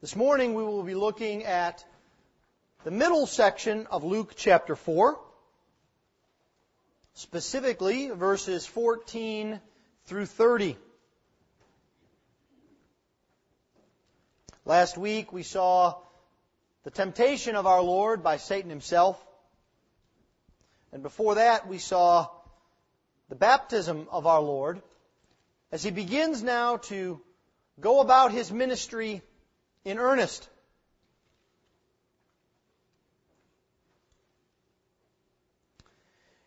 This morning we will be looking at the middle section of Luke chapter 4, specifically verses 14 through 30. Last week we saw the temptation of our Lord by Satan himself. And before that we saw the baptism of our Lord as he begins now to go about his ministry in earnest.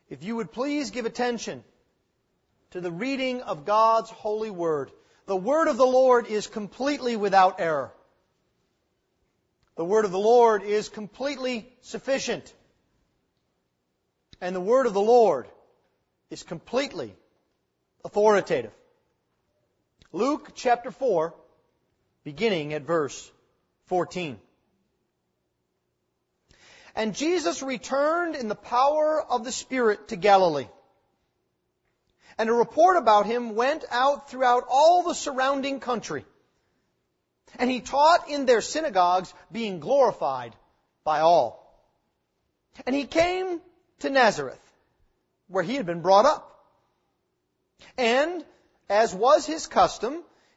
If you would please give attention to the reading of God's holy word. The word of the Lord is completely without error. The word of the Lord is completely sufficient. And the word of the Lord is completely authoritative. Luke chapter 4, beginning at verse 14. And Jesus returned in the power of the Spirit to Galilee. And a report about him went out throughout all the surrounding country. And he taught in their synagogues, being glorified by all. And he came to Nazareth, where he had been brought up. And, as was his custom,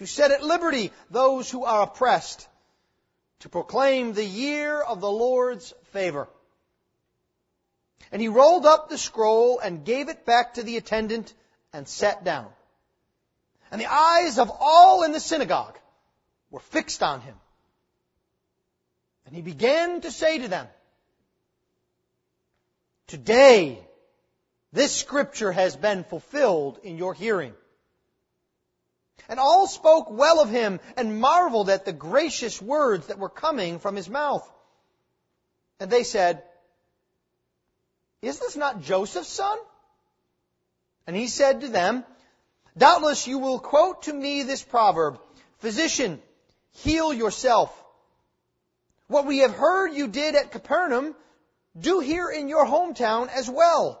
to set at liberty those who are oppressed, to proclaim the year of the Lord's favor. And he rolled up the scroll and gave it back to the attendant and sat down. And the eyes of all in the synagogue were fixed on him. And he began to say to them, Today, this scripture has been fulfilled in your hearing. And all spoke well of him and marveled at the gracious words that were coming from his mouth. And they said, Is this not Joseph's son? And he said to them, Doubtless you will quote to me this proverb, Physician, heal yourself. What we have heard you did at Capernaum, do here in your hometown as well.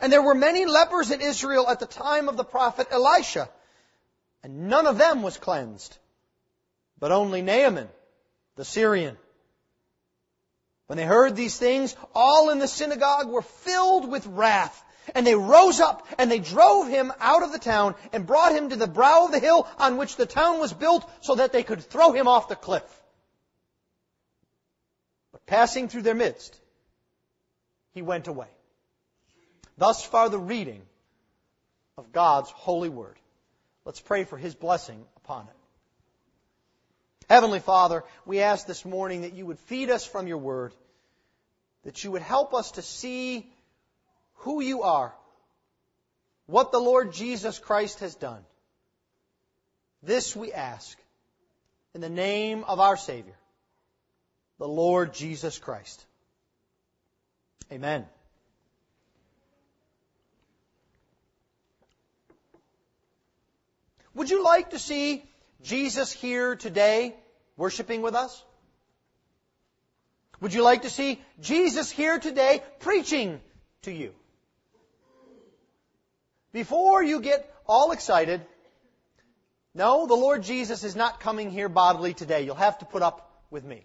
And there were many lepers in Israel at the time of the prophet Elisha, and none of them was cleansed, but only Naaman, the Syrian. When they heard these things, all in the synagogue were filled with wrath and they rose up and they drove him out of the town and brought him to the brow of the hill on which the town was built so that they could throw him off the cliff. But passing through their midst, he went away. Thus far the reading of God's holy word. Let's pray for his blessing upon it. Heavenly Father, we ask this morning that you would feed us from your word, that you would help us to see who you are, what the Lord Jesus Christ has done. This we ask in the name of our Savior, the Lord Jesus Christ. Amen. Would you like to see Jesus here today worshiping with us? Would you like to see Jesus here today preaching to you? Before you get all excited, no, the Lord Jesus is not coming here bodily today. You'll have to put up with me.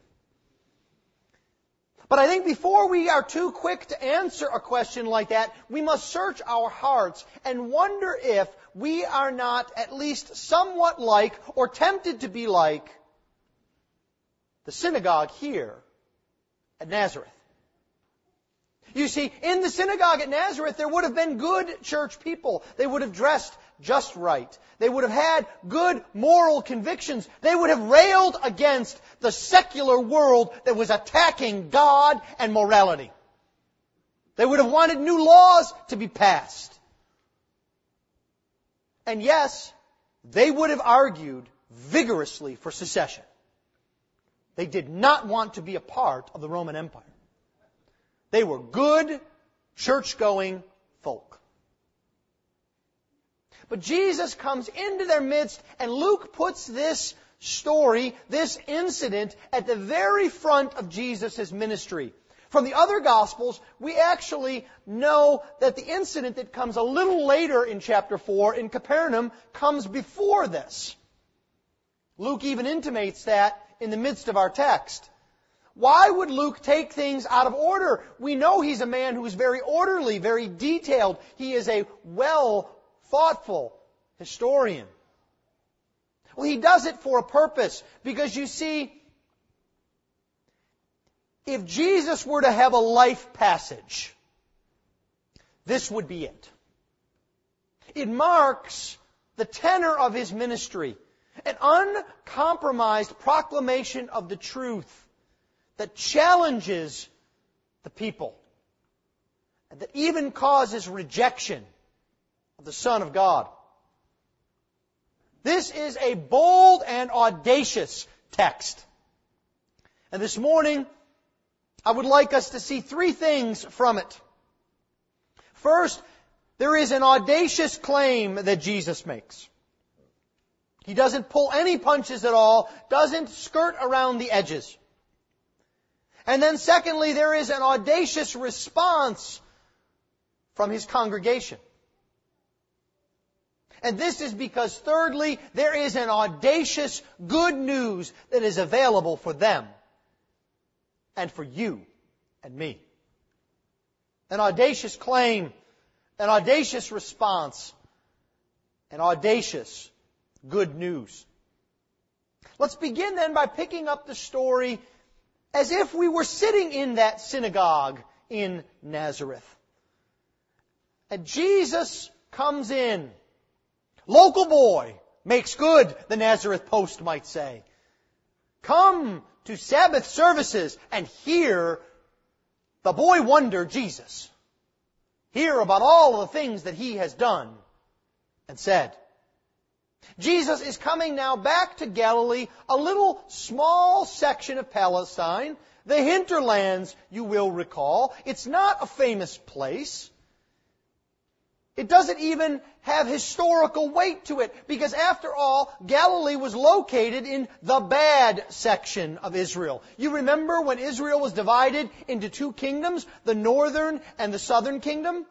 But I think before we are too quick to answer a question like that, we must search our hearts and wonder if we are not at least somewhat like or tempted to be like the synagogue here at Nazareth. You see, in the synagogue at Nazareth, there would have been good church people. They would have dressed just right. They would have had good moral convictions. They would have railed against the secular world that was attacking God and morality. They would have wanted new laws to be passed. And yes, they would have argued vigorously for secession. They did not want to be a part of the Roman Empire. They were good, church-going folk. But Jesus comes into their midst and Luke puts this story, this incident, at the very front of Jesus' ministry. From the other Gospels, we actually know that the incident that comes a little later in chapter 4 in Capernaum comes before this. Luke even intimates that in the midst of our text. Why would Luke take things out of order? We know he's a man who is very orderly, very detailed. He is a well thoughtful historian. Well, he does it for a purpose because you see, if Jesus were to have a life passage, this would be it. It marks the tenor of his ministry, an uncompromised proclamation of the truth that challenges the people, and that even causes rejection of the Son of God. This is a bold and audacious text. And this morning, I would like us to see three things from it. First, there is an audacious claim that Jesus makes. He doesn't pull any punches at all, doesn't skirt around the edges. And then secondly, there is an audacious response from his congregation. And this is because thirdly, there is an audacious good news that is available for them and for you and me. An audacious claim, an audacious response, an audacious good news. Let's begin then by picking up the story as if we were sitting in that synagogue in Nazareth. And Jesus comes in. Local boy makes good, the Nazareth Post might say. Come to Sabbath services and hear the boy wonder Jesus. Hear about all the things that he has done and said. Jesus is coming now back to Galilee, a little small section of Palestine, the hinterlands, you will recall. It's not a famous place. It doesn't even have historical weight to it because after all, Galilee was located in the bad section of Israel. You remember when Israel was divided into two kingdoms, the northern and the southern kingdom?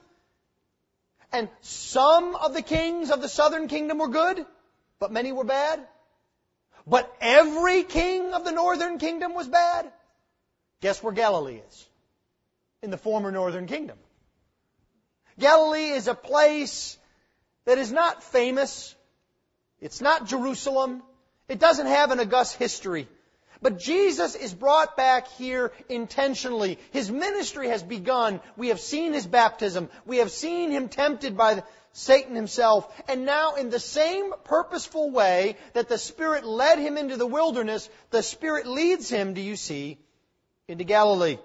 And some of the kings of the southern kingdom were good, but many were bad. But every king of the northern kingdom was bad. Guess where Galilee is? In the former northern kingdom. Galilee is a place that is not famous. It's not Jerusalem. It doesn't have an august history. But Jesus is brought back here intentionally. His ministry has begun. We have seen his baptism. We have seen him tempted by Satan himself. And now in the same purposeful way that the Spirit led him into the wilderness, the Spirit leads him, do you see, into Galilee.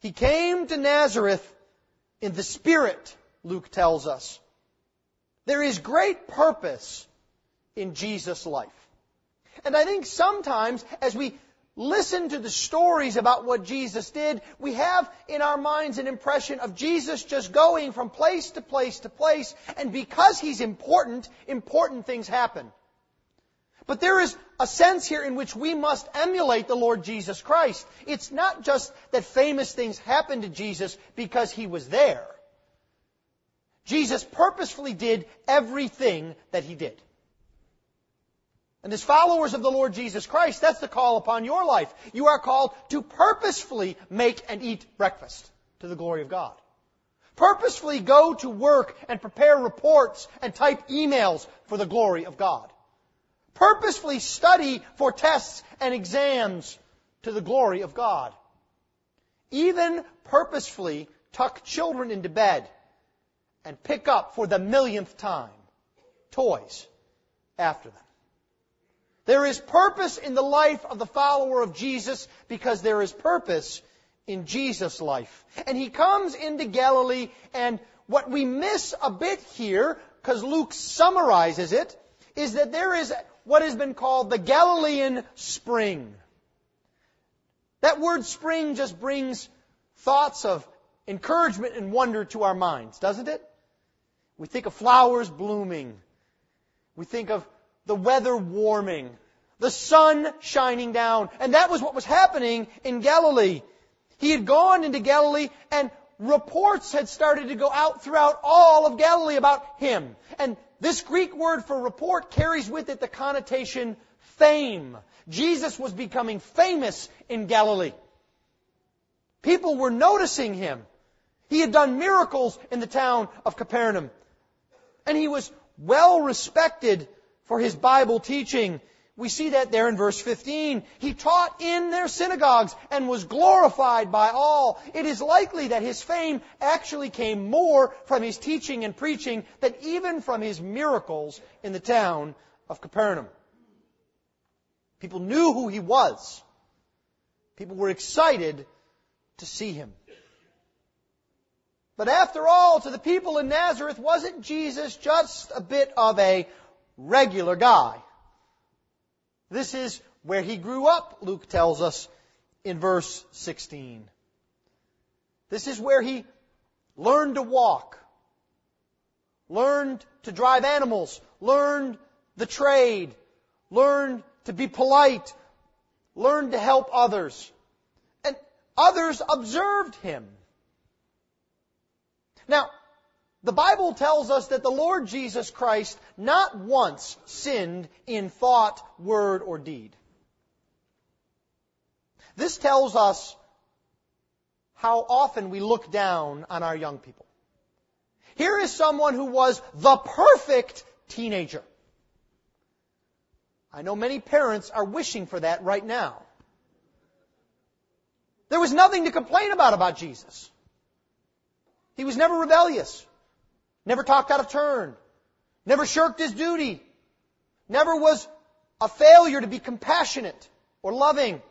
He came to Nazareth in the Spirit, Luke tells us. There is great purpose in Jesus' life. And I think sometimes as we listen to the stories about what Jesus did, we have in our minds an impression of Jesus just going from place to place to place, and because he's important, important things happen. But there is a sense here in which we must emulate the Lord Jesus Christ. It's not just that famous things happened to Jesus because he was there. Jesus purposefully did everything that he did. And as followers of the Lord Jesus Christ, that's the call upon your life. You are called to purposefully make and eat breakfast to the glory of God. Purposefully go to work and prepare reports and type emails for the glory of God purposefully study for tests and exams to the glory of God. Even purposefully tuck children into bed and pick up for the millionth time toys after them. There is purpose in the life of the follower of Jesus because there is purpose in Jesus' life. And he comes into Galilee and what we miss a bit here, because Luke summarizes it, is that there is what has been called the Galilean spring. That word spring just brings thoughts of encouragement and wonder to our minds, doesn't it? We think of flowers blooming. We think of the weather warming, the sun shining down. And that was what was happening in Galilee. He had gone into Galilee and reports had started to go out throughout all of Galilee about him. And this Greek word for report carries with it the connotation fame. Jesus was becoming famous in Galilee. People were noticing him. He had done miracles in the town of Capernaum. And he was well respected for his Bible teaching. We see that there in verse 15. He taught in their synagogues and was glorified by all. It is likely that his fame actually came more from his teaching and preaching than even from his miracles in the town of Capernaum. People knew who he was. People were excited to see him. But after all, to the people in Nazareth, wasn't Jesus just a bit of a regular guy? This is where he grew up, Luke tells us in verse 16. This is where he learned to walk, learned to drive animals, learned the trade, learned to be polite, learned to help others. And others observed him. Now, the Bible tells us that the Lord Jesus Christ not once sinned in thought, word, or deed. This tells us how often we look down on our young people. Here is someone who was the perfect teenager. I know many parents are wishing for that right now. There was nothing to complain about about Jesus. He was never rebellious, never talked out of turn, never shirked his duty, never was a failure to be compassionate or loving.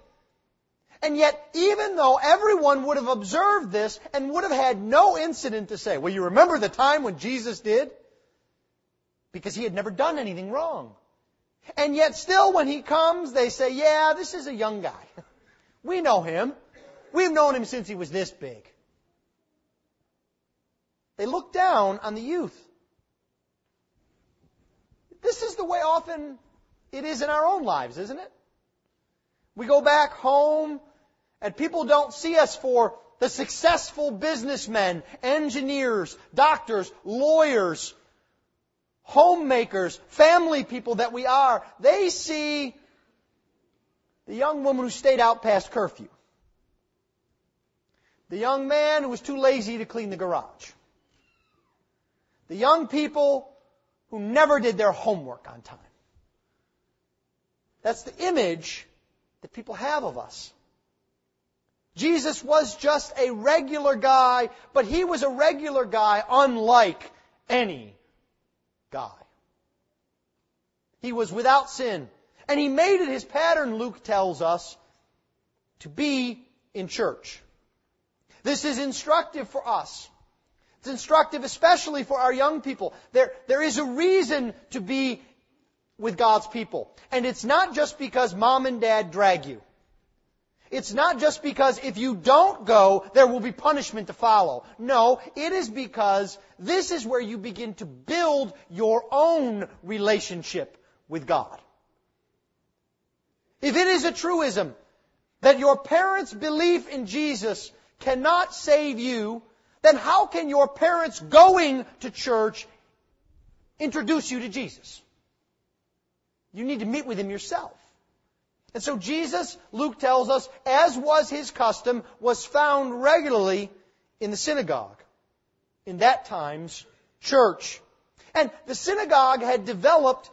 And yet, even though everyone would have observed this and would have had no incident to say, well, you remember the time when Jesus did? Because he had never done anything wrong. And yet still when he comes, they say, yeah, this is a young guy. We know him. We've known him since he was this big. They look down on the youth. This is the way often it is in our own lives, isn't it? We go back home and people don't see us for the successful businessmen, engineers, doctors, lawyers, homemakers, family people that we are, they see the young woman who stayed out past curfew. The young man who was too lazy to clean the garage. The young people who never did their homework on time. That's the image that people have of us. Jesus was just a regular guy, but he was a regular guy unlike any guy. He was without sin. And he made it his pattern, Luke tells us, to be in church. This is instructive for us. It's instructive especially for our young people. There, there is a reason to be with God's people. And it's not just because mom and dad drag you. It's not just because if you don't go, there will be punishment to follow. No, it is because this is where you begin to build your own relationship with God. If it is a truism that your parents' belief in Jesus cannot save you, then how can your parents going to church introduce you to Jesus? You need to meet with him yourself. And so Jesus, Luke tells us, as was his custom, was found regularly in the synagogue. In that time's church. And the synagogue had developed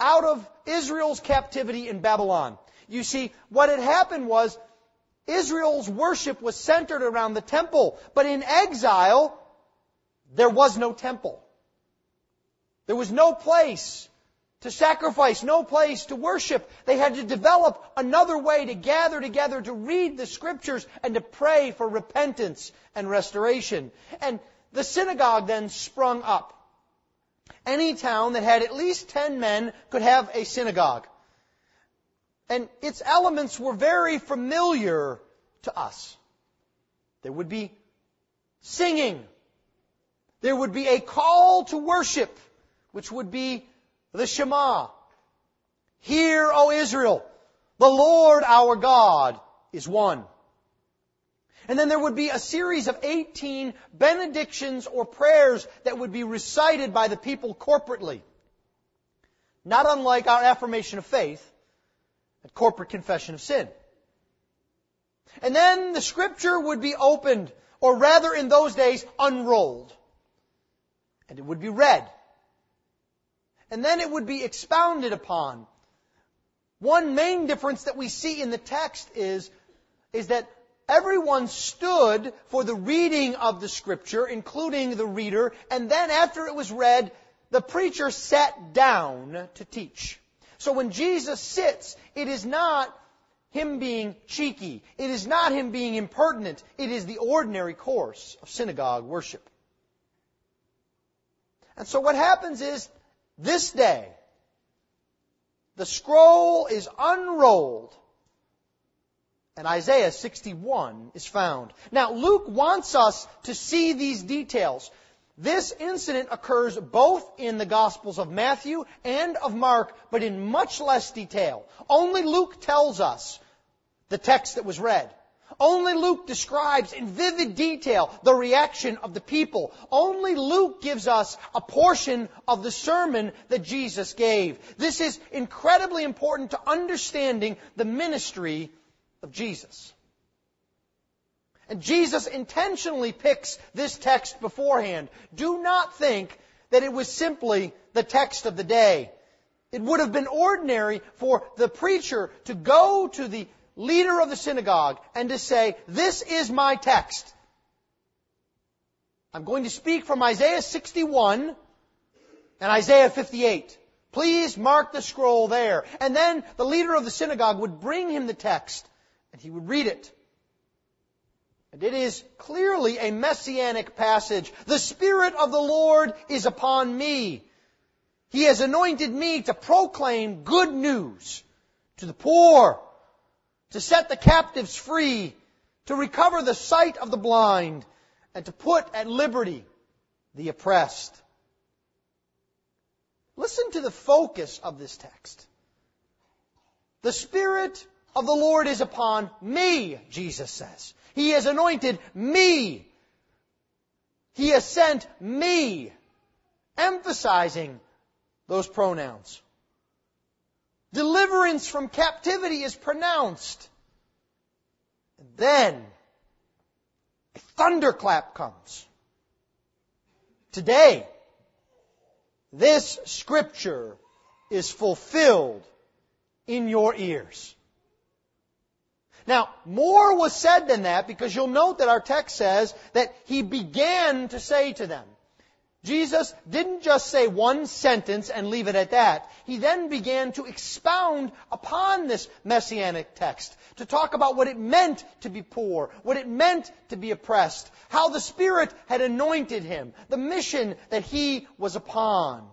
out of Israel's captivity in Babylon. You see, what had happened was Israel's worship was centered around the temple, but in exile, there was no temple. There was no place to sacrifice, no place to worship. They had to develop another way to gather together to read the scriptures and to pray for repentance and restoration. And the synagogue then sprung up. Any town that had at least 10 men could have a synagogue. And its elements were very familiar to us. There would be singing. There would be a call to worship, which would be the Shema. Hear, O Israel, the Lord our God is one. And then there would be a series of 18 benedictions or prayers that would be recited by the people corporately. Not unlike our affirmation of faith, a corporate confession of sin. And then the scripture would be opened, or rather in those days, unrolled. And it would be read. And then it would be expounded upon. One main difference that we see in the text is, is that everyone stood for the reading of the scripture, including the reader, and then after it was read, the preacher sat down to teach. So when Jesus sits, it is not him being cheeky. It is not him being impertinent. It is the ordinary course of synagogue worship. And so what happens is, this day, the scroll is unrolled and Isaiah 61 is found. Now, Luke wants us to see these details. This incident occurs both in the Gospels of Matthew and of Mark, but in much less detail. Only Luke tells us the text that was read. Only Luke describes in vivid detail the reaction of the people. Only Luke gives us a portion of the sermon that Jesus gave. This is incredibly important to understanding the ministry of Jesus. And Jesus intentionally picks this text beforehand. Do not think that it was simply the text of the day. It would have been ordinary for the preacher to go to the leader of the synagogue and to say, this is my text. I'm going to speak from Isaiah 61 and Isaiah 58. Please mark the scroll there. And then the leader of the synagogue would bring him the text and he would read it. And it is clearly a messianic passage. The Spirit of the Lord is upon me. He has anointed me to proclaim good news to the poor, to set the captives free, to recover the sight of the blind, and to put at liberty the oppressed. Listen to the focus of this text. The Spirit of the Lord is upon me, Jesus says. He has anointed me. He has sent me. Emphasizing those pronouns. Deliverance from captivity is pronounced. And then a thunderclap comes. Today, this scripture is fulfilled in your ears. Now, more was said than that because you'll note that our text says that he began to say to them. Jesus didn't just say one sentence and leave it at that. He then began to expound upon this messianic text, to talk about what it meant to be poor, what it meant to be oppressed, how the Spirit had anointed him, the mission that he was upon.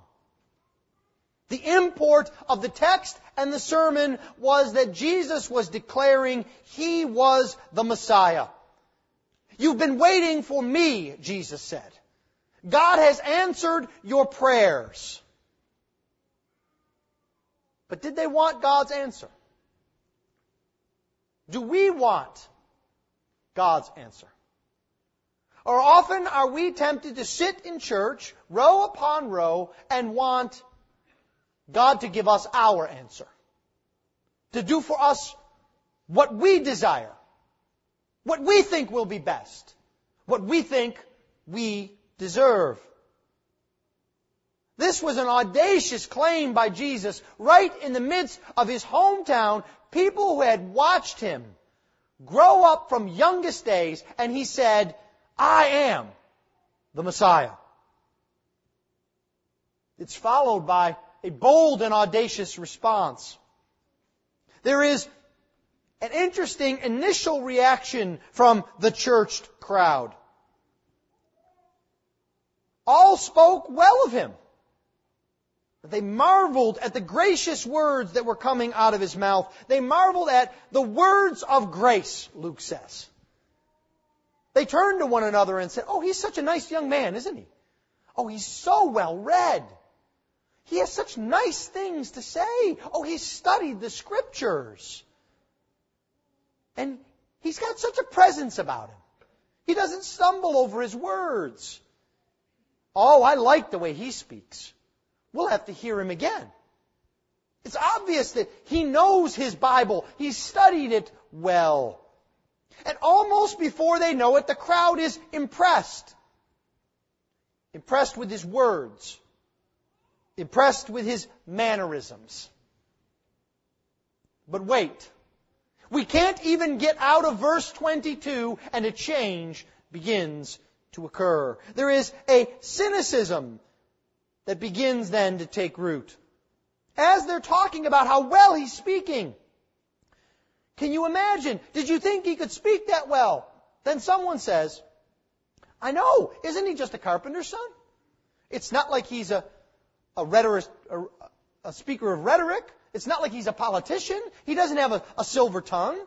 The import of the text and the sermon was that Jesus was declaring he was the Messiah. You've been waiting for me, Jesus said. God has answered your prayers. But did they want God's answer? Do we want God's answer? Or often are we tempted to sit in church, row upon row, and want God to give us our answer. To do for us what we desire. What we think will be best. What we think we deserve. This was an audacious claim by Jesus right in the midst of his hometown, people who had watched him grow up from youngest days, and he said, I am the Messiah. It's followed by a bold and audacious response. There is an interesting initial reaction from the churched crowd. All spoke well of him. They marveled at the gracious words that were coming out of his mouth. They marveled at the words of grace, Luke says. They turned to one another and said, Oh, he's such a nice young man, isn't he? Oh, he's so well read. He has such nice things to say. Oh, he's studied the scriptures. And he's got such a presence about him. He doesn't stumble over his words. Oh, I like the way he speaks. We'll have to hear him again. It's obvious that he knows his Bible. He's studied it well. And almost before they know it, the crowd is impressed. Impressed with his words. Impressed with his mannerisms. But wait. We can't even get out of verse 22 and a change begins to occur. There is a cynicism that begins then to take root. As they're talking about how well he's speaking, can you imagine? Did you think he could speak that well? Then someone says, I know, isn't he just a carpenter's son? It's not like he's a, a rhetoric, a, a speaker of rhetoric. It's not like he's a politician. He doesn't have a, a silver tongue.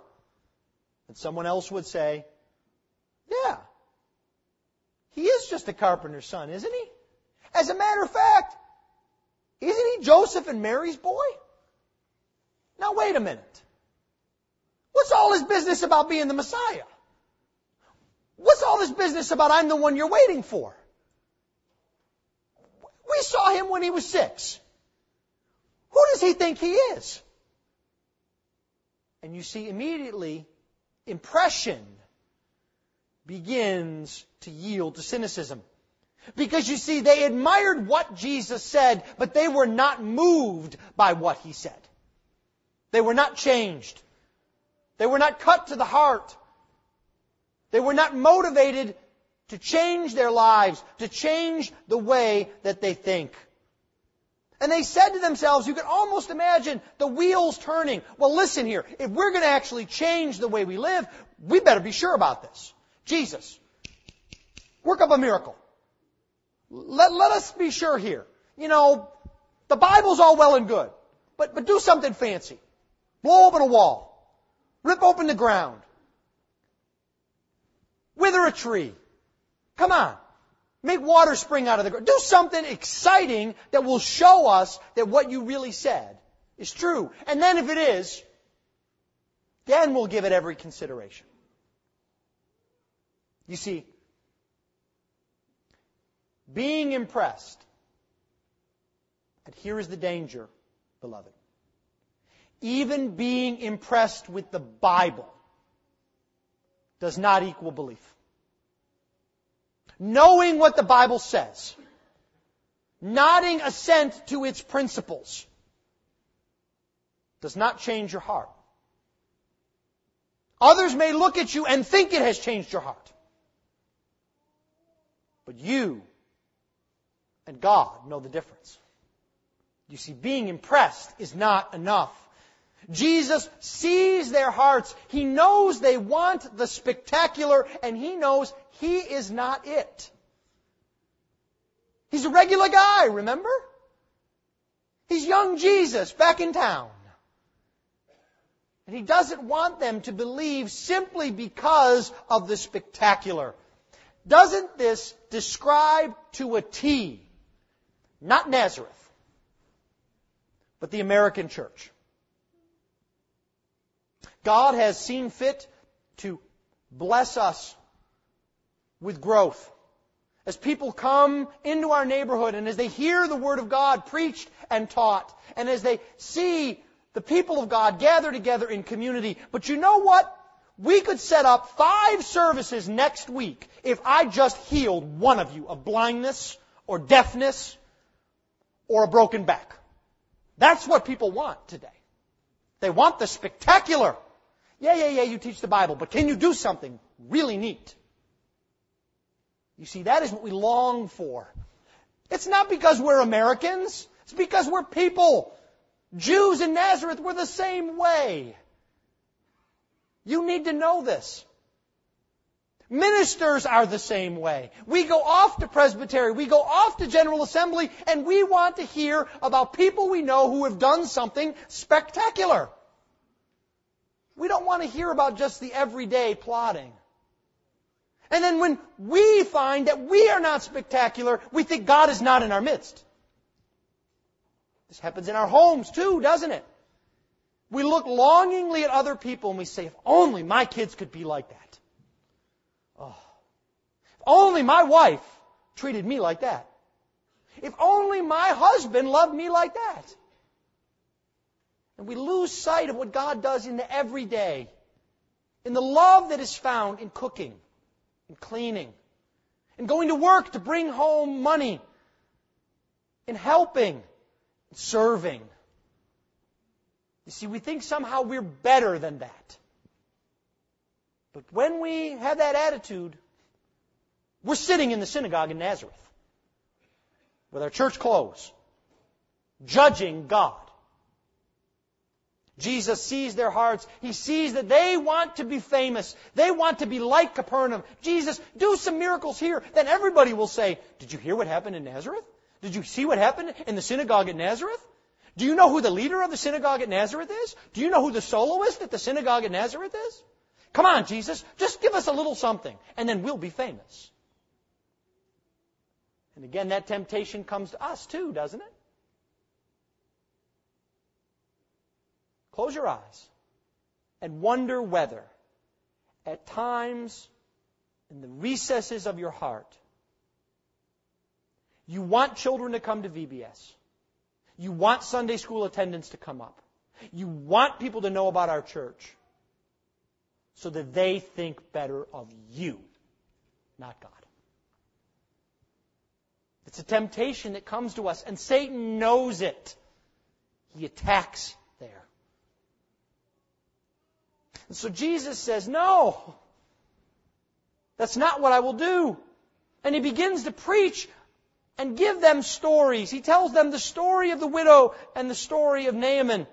And someone else would say, yeah, he is just a carpenter's son, isn't he? As a matter of fact, isn't he Joseph and Mary's boy? Now wait a minute. What's all this business about being the Messiah? What's all this business about I'm the one you're waiting for? We saw him when he was six. Who does he think he is? And you see immediately impression begins to yield to cynicism. Because you see, they admired what Jesus said, but they were not moved by what he said. They were not changed. They were not cut to the heart. They were not motivated to change their lives, to change the way that they think. And they said to themselves, you can almost imagine the wheels turning. Well, listen here. If we're going to actually change the way we live, we better be sure about this. Jesus, work up a miracle. Let, let us be sure here. You know, the Bible's all well and good, but, but do something fancy. Blow open a wall. Rip open the ground. Wither a tree. Come on. Make water spring out of the ground. Do something exciting that will show us that what you really said is true. And then if it is, then we'll give it every consideration. You see, being impressed. And here is the danger, beloved. Even being impressed with the Bible does not equal belief. Knowing what the Bible says, nodding assent to its principles, does not change your heart. Others may look at you and think it has changed your heart. But you and God know the difference. You see, being impressed is not enough. Jesus sees their hearts. He knows they want the spectacular, and He knows He is not it. He's a regular guy, remember? He's young Jesus back in town. And He doesn't want them to believe simply because of the spectacular. Doesn't this describe to a T not Nazareth, but the American church. God has seen fit to bless us with growth. As people come into our neighborhood and as they hear the Word of God preached and taught, and as they see the people of God gather together in community. But you know what? We could set up five services next week if I just healed one of you of blindness or deafness or a broken back. That's what people want today. They want the spectacular. Yeah, yeah, yeah, you teach the Bible, but can you do something really neat? You see, that is what we long for. It's not because we're Americans. It's because we're people. Jews in Nazareth were the same way. You need to know this. Ministers are the same way. We go off to presbytery, we go off to General Assembly, and we want to hear about people we know who have done something spectacular. We don't want to hear about just the everyday plotting. And then when we find that we are not spectacular, we think God is not in our midst. This happens in our homes too, doesn't it? We look longingly at other people and we say, if only my kids could be like that. Oh. If only my wife treated me like that. If only my husband loved me like that. And we lose sight of what God does in the everyday, in the love that is found in cooking, in cleaning, in going to work to bring home money, in helping, in serving. You see, we think somehow we're better than that. But when we have that attitude, we're sitting in the synagogue in Nazareth with our church clothes, judging God. Jesus sees their hearts. He sees that they want to be famous. They want to be like Capernaum. Jesus, do some miracles here. Then everybody will say, Did you hear what happened in Nazareth? Did you see what happened in the synagogue at Nazareth? Do you know who the leader of the synagogue at Nazareth is? Do you know who the soloist at the synagogue at Nazareth is? Come on, Jesus, just give us a little something, and then we'll be famous. And again, that temptation comes to us too, doesn't it? Close your eyes and wonder whether, at times, in the recesses of your heart, you want children to come to VBS. You want Sunday school attendance to come up. You want people to know about our church so that they think better of you, not God. It's a temptation that comes to us, and Satan knows it. He attacks there. And so Jesus says, No, that's not what I will do. And he begins to preach and give them stories. He tells them the story of the widow and the story of Naaman.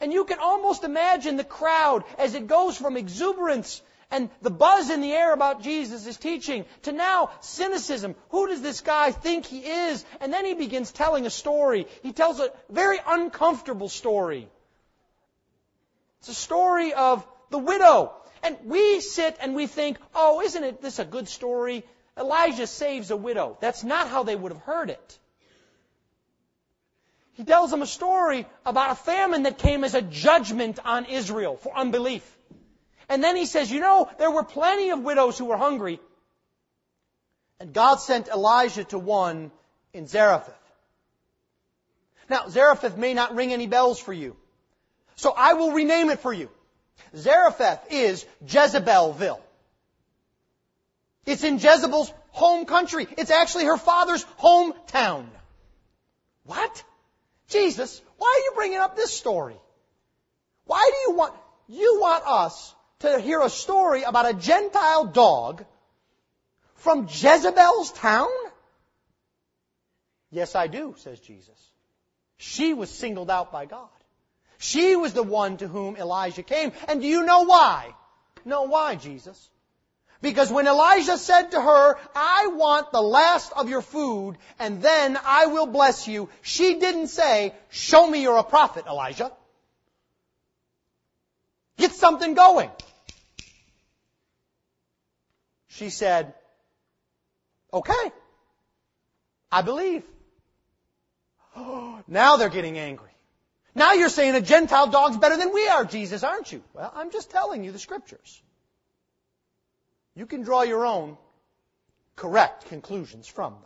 And you can almost imagine the crowd as it goes from exuberance and the buzz in the air about Jesus' teaching to now cynicism. Who does this guy think he is? And then he begins telling a story. He tells a very uncomfortable story. It's a story of the widow. And we sit and we think, oh, isn't it this a good story? Elijah saves a widow. That's not how they would have heard it. He tells them a story about a famine that came as a judgment on Israel for unbelief. And then he says, you know, there were plenty of widows who were hungry. And God sent Elijah to one in Zarephath. Now, Zarephath may not ring any bells for you. So I will rename it for you. Zarephath is Jezebelville. It's in Jezebel's home country. It's actually her father's hometown. What? Jesus, why are you bringing up this story? Why do you want, you want us to hear a story about a Gentile dog from Jezebel's town? Yes, I do, says Jesus. She was singled out by God. She was the one to whom Elijah came. And do you know why? Know why, Jesus? Because when Elijah said to her, I want the last of your food and then I will bless you, she didn't say, show me you're a prophet, Elijah. Get something going. She said, okay, I believe. now they're getting angry. Now you're saying a Gentile dog's better than we are, Jesus, aren't you? Well, I'm just telling you the scriptures. You can draw your own correct conclusions from them.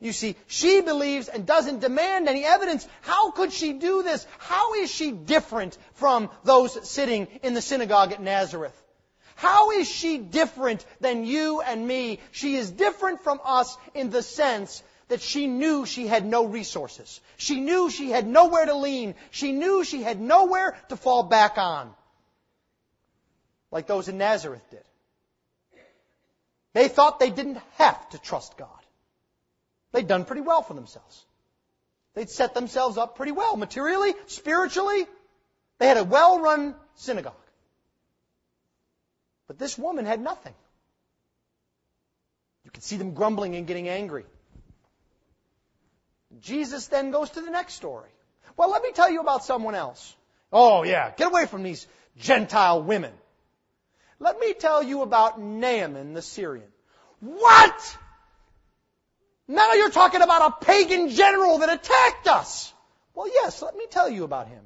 You see, she believes and doesn't demand any evidence. How could she do this? How is she different from those sitting in the synagogue at Nazareth? How is she different than you and me? She is different from us in the sense that she knew she had no resources. She knew she had nowhere to lean. She knew she had nowhere to fall back on. Like those in Nazareth did. They thought they didn't have to trust God. They'd done pretty well for themselves. They'd set themselves up pretty well. Materially, spiritually, they had a well run synagogue. But this woman had nothing. You can see them grumbling and getting angry. Jesus then goes to the next story. Well, let me tell you about someone else. Oh, yeah, get away from these Gentile women. Let me tell you about Naaman the Syrian. What? Now you're talking about a pagan general that attacked us. Well, yes, let me tell you about him.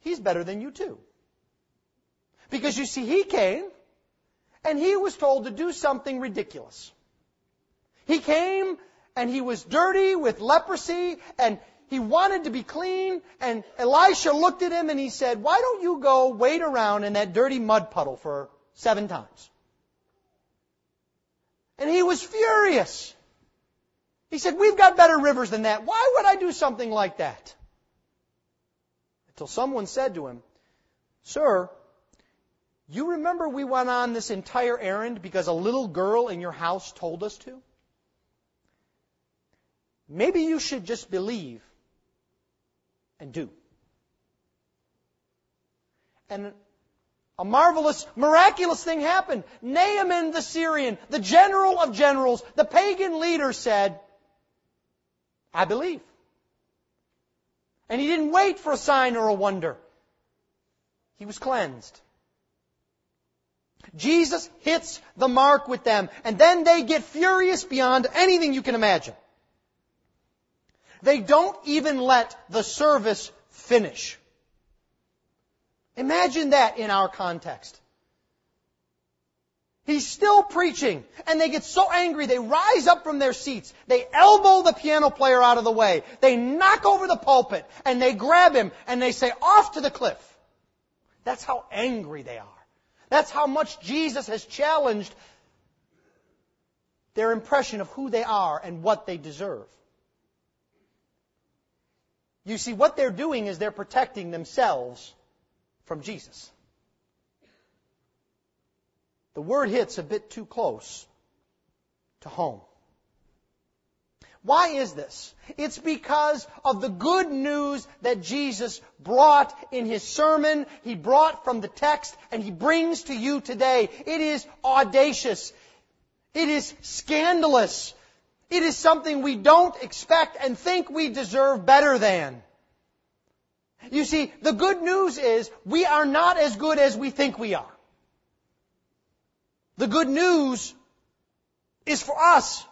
He's better than you too. Because you see, he came and he was told to do something ridiculous. He came and he was dirty with leprosy and he wanted to be clean and Elisha looked at him and he said, why don't you go wait around in that dirty mud puddle for seven times? And he was furious. He said, we've got better rivers than that. Why would I do something like that? Until someone said to him, Sir, you remember we went on this entire errand because a little girl in your house told us to? Maybe you should just believe and do. And a marvelous, miraculous thing happened. Naaman the Syrian, the general of generals, the pagan leader said, I believe. And he didn't wait for a sign or a wonder. He was cleansed. Jesus hits the mark with them, and then they get furious beyond anything you can imagine. They don't even let the service finish. Imagine that in our context. He's still preaching, and they get so angry, they rise up from their seats. They elbow the piano player out of the way. They knock over the pulpit, and they grab him, and they say, off to the cliff. That's how angry they are. That's how much Jesus has challenged their impression of who they are and what they deserve. You see, what they're doing is they're protecting themselves from Jesus. The word hits a bit too close to home. Why is this? It's because of the good news that Jesus brought in His sermon, He brought from the text, and He brings to you today. It is audacious. It is scandalous. It is something we don't expect and think we deserve better than. You see, the good news is we are not as good as we think we are. The good news is for us.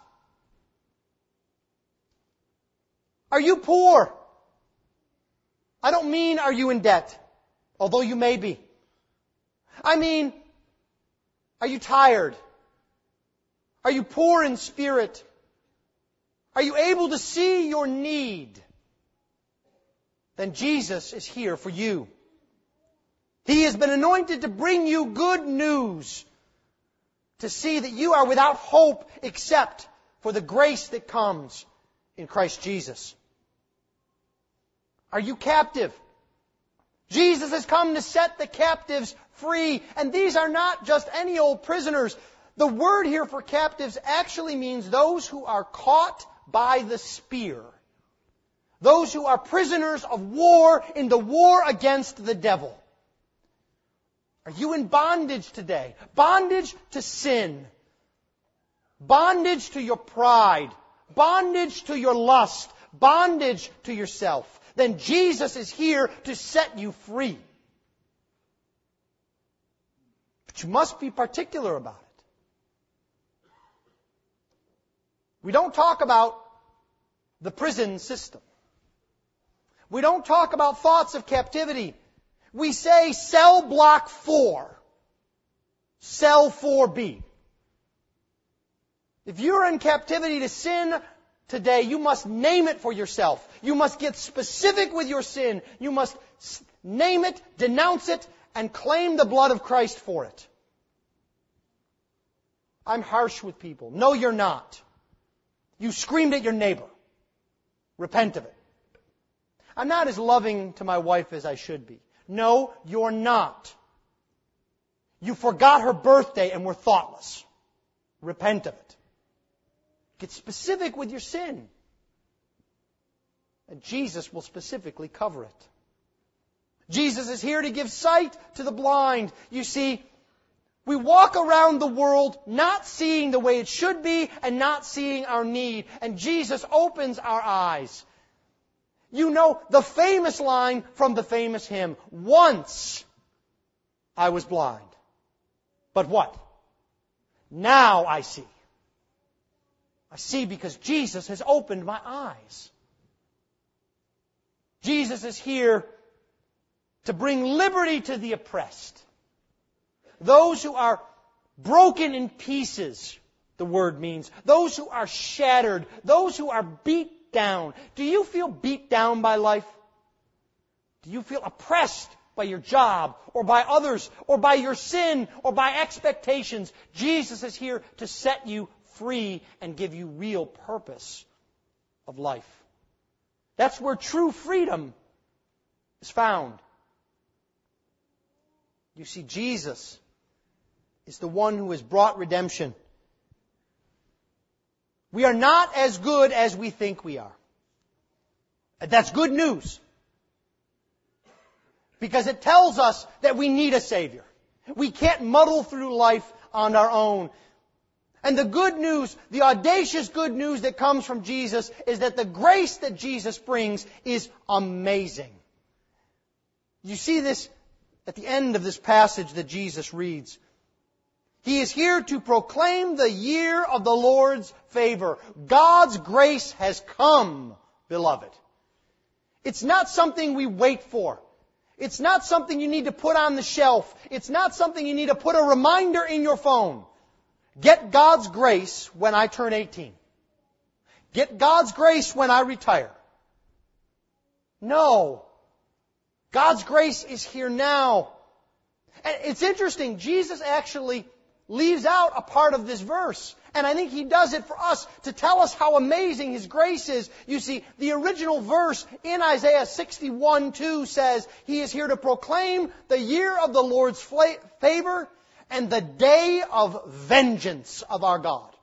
Are you poor? I don't mean are you in debt, although you may be. I mean, are you tired? Are you poor in spirit? Are you able to see your need? Then Jesus is here for you. He has been anointed to bring you good news. To see that you are without hope except for the grace that comes in Christ Jesus. Are you captive? Jesus has come to set the captives free. And these are not just any old prisoners. The word here for captives actually means those who are caught by the spear. Those who are prisoners of war in the war against the devil. Are you in bondage today? Bondage to sin. Bondage to your pride. Bondage to your lust. Bondage to yourself then Jesus is here to set you free. But you must be particular about it. We don't talk about the prison system. We don't talk about thoughts of captivity. We say cell block 4. Cell 4B. If you're in captivity to sin, today, you must name it for yourself. You must get specific with your sin. You must name it, denounce it, and claim the blood of Christ for it. I'm harsh with people. No, you're not. You screamed at your neighbor. Repent of it. I'm not as loving to my wife as I should be. No, you're not. You forgot her birthday and were thoughtless. Repent of it. Get specific with your sin. And Jesus will specifically cover it. Jesus is here to give sight to the blind. You see, we walk around the world not seeing the way it should be and not seeing our need. And Jesus opens our eyes. You know the famous line from the famous hymn, Once I was blind. But what? Now I see. I see because Jesus has opened my eyes. Jesus is here to bring liberty to the oppressed. Those who are broken in pieces, the word means. Those who are shattered. Those who are beat down. Do you feel beat down by life? Do you feel oppressed by your job or by others or by your sin or by expectations? Jesus is here to set you free and give you real purpose of life. That's where true freedom is found. You see, Jesus is the one who has brought redemption. We are not as good as we think we are. That's good news. Because it tells us that we need a Savior. We can't muddle through life on our own. And the good news, the audacious good news that comes from Jesus is that the grace that Jesus brings is amazing. You see this at the end of this passage that Jesus reads. He is here to proclaim the year of the Lord's favor. God's grace has come, beloved. It's not something we wait for. It's not something you need to put on the shelf. It's not something you need to put a reminder in your phone. Get God's grace when I turn 18. Get God's grace when I retire. No. God's grace is here now. And it's interesting, Jesus actually leaves out a part of this verse. And I think he does it for us to tell us how amazing his grace is. You see, the original verse in Isaiah 61 2 says, He is here to proclaim the year of the Lord's favor and the day of vengeance of our God.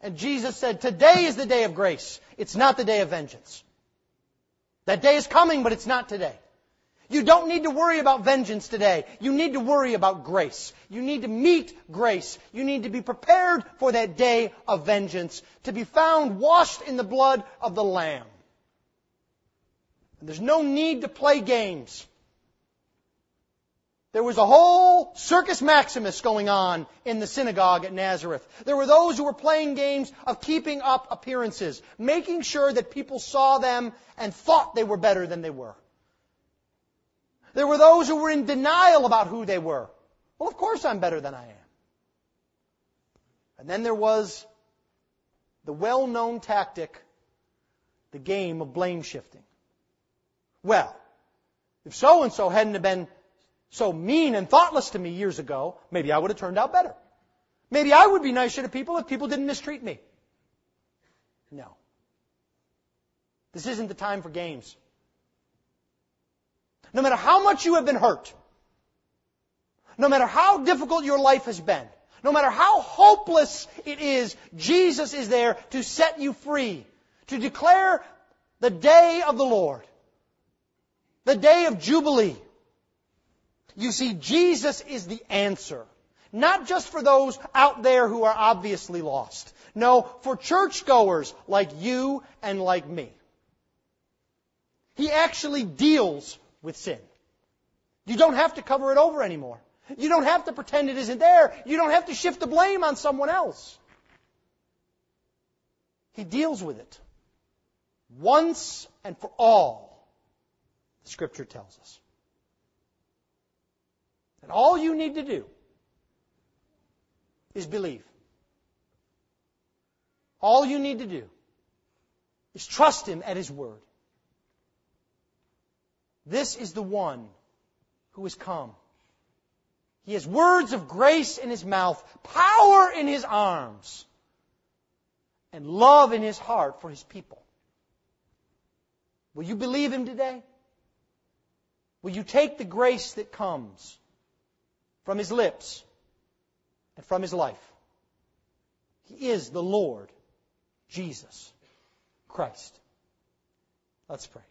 And Jesus said, Today is the day of grace. It's not the day of vengeance. That day is coming, but it's not today. You don't need to worry about vengeance today. You need to worry about grace. You need to meet grace. You need to be prepared for that day of vengeance, to be found washed in the blood of the Lamb. And there's no need to play games. There was a whole circus maximus going on in the synagogue at Nazareth. There were those who were playing games of keeping up appearances, making sure that people saw them and thought they were better than they were. There were those who were in denial about who they were. Well, of course I'm better than I am. And then there was the well-known tactic, the game of blame shifting. Well, if so and so hadn't have been so mean and thoughtless to me years ago, maybe I would have turned out better. Maybe I would be nicer to people if people didn't mistreat me. No. This isn't the time for games. No matter how much you have been hurt, no matter how difficult your life has been, no matter how hopeless it is, Jesus is there to set you free, to declare the day of the Lord, the day of Jubilee, you see, Jesus is the answer. Not just for those out there who are obviously lost. No, for churchgoers like you and like me. He actually deals with sin. You don't have to cover it over anymore. You don't have to pretend it isn't there. You don't have to shift the blame on someone else. He deals with it. Once and for all, the scripture tells us. And all you need to do is believe. All you need to do is trust Him at His word. This is the one who has come. He has words of grace in his mouth, power in his arms, and love in his heart for his people. Will you believe Him today? Will you take the grace that comes from His lips and from His life? He is the Lord Jesus Christ. Let's pray.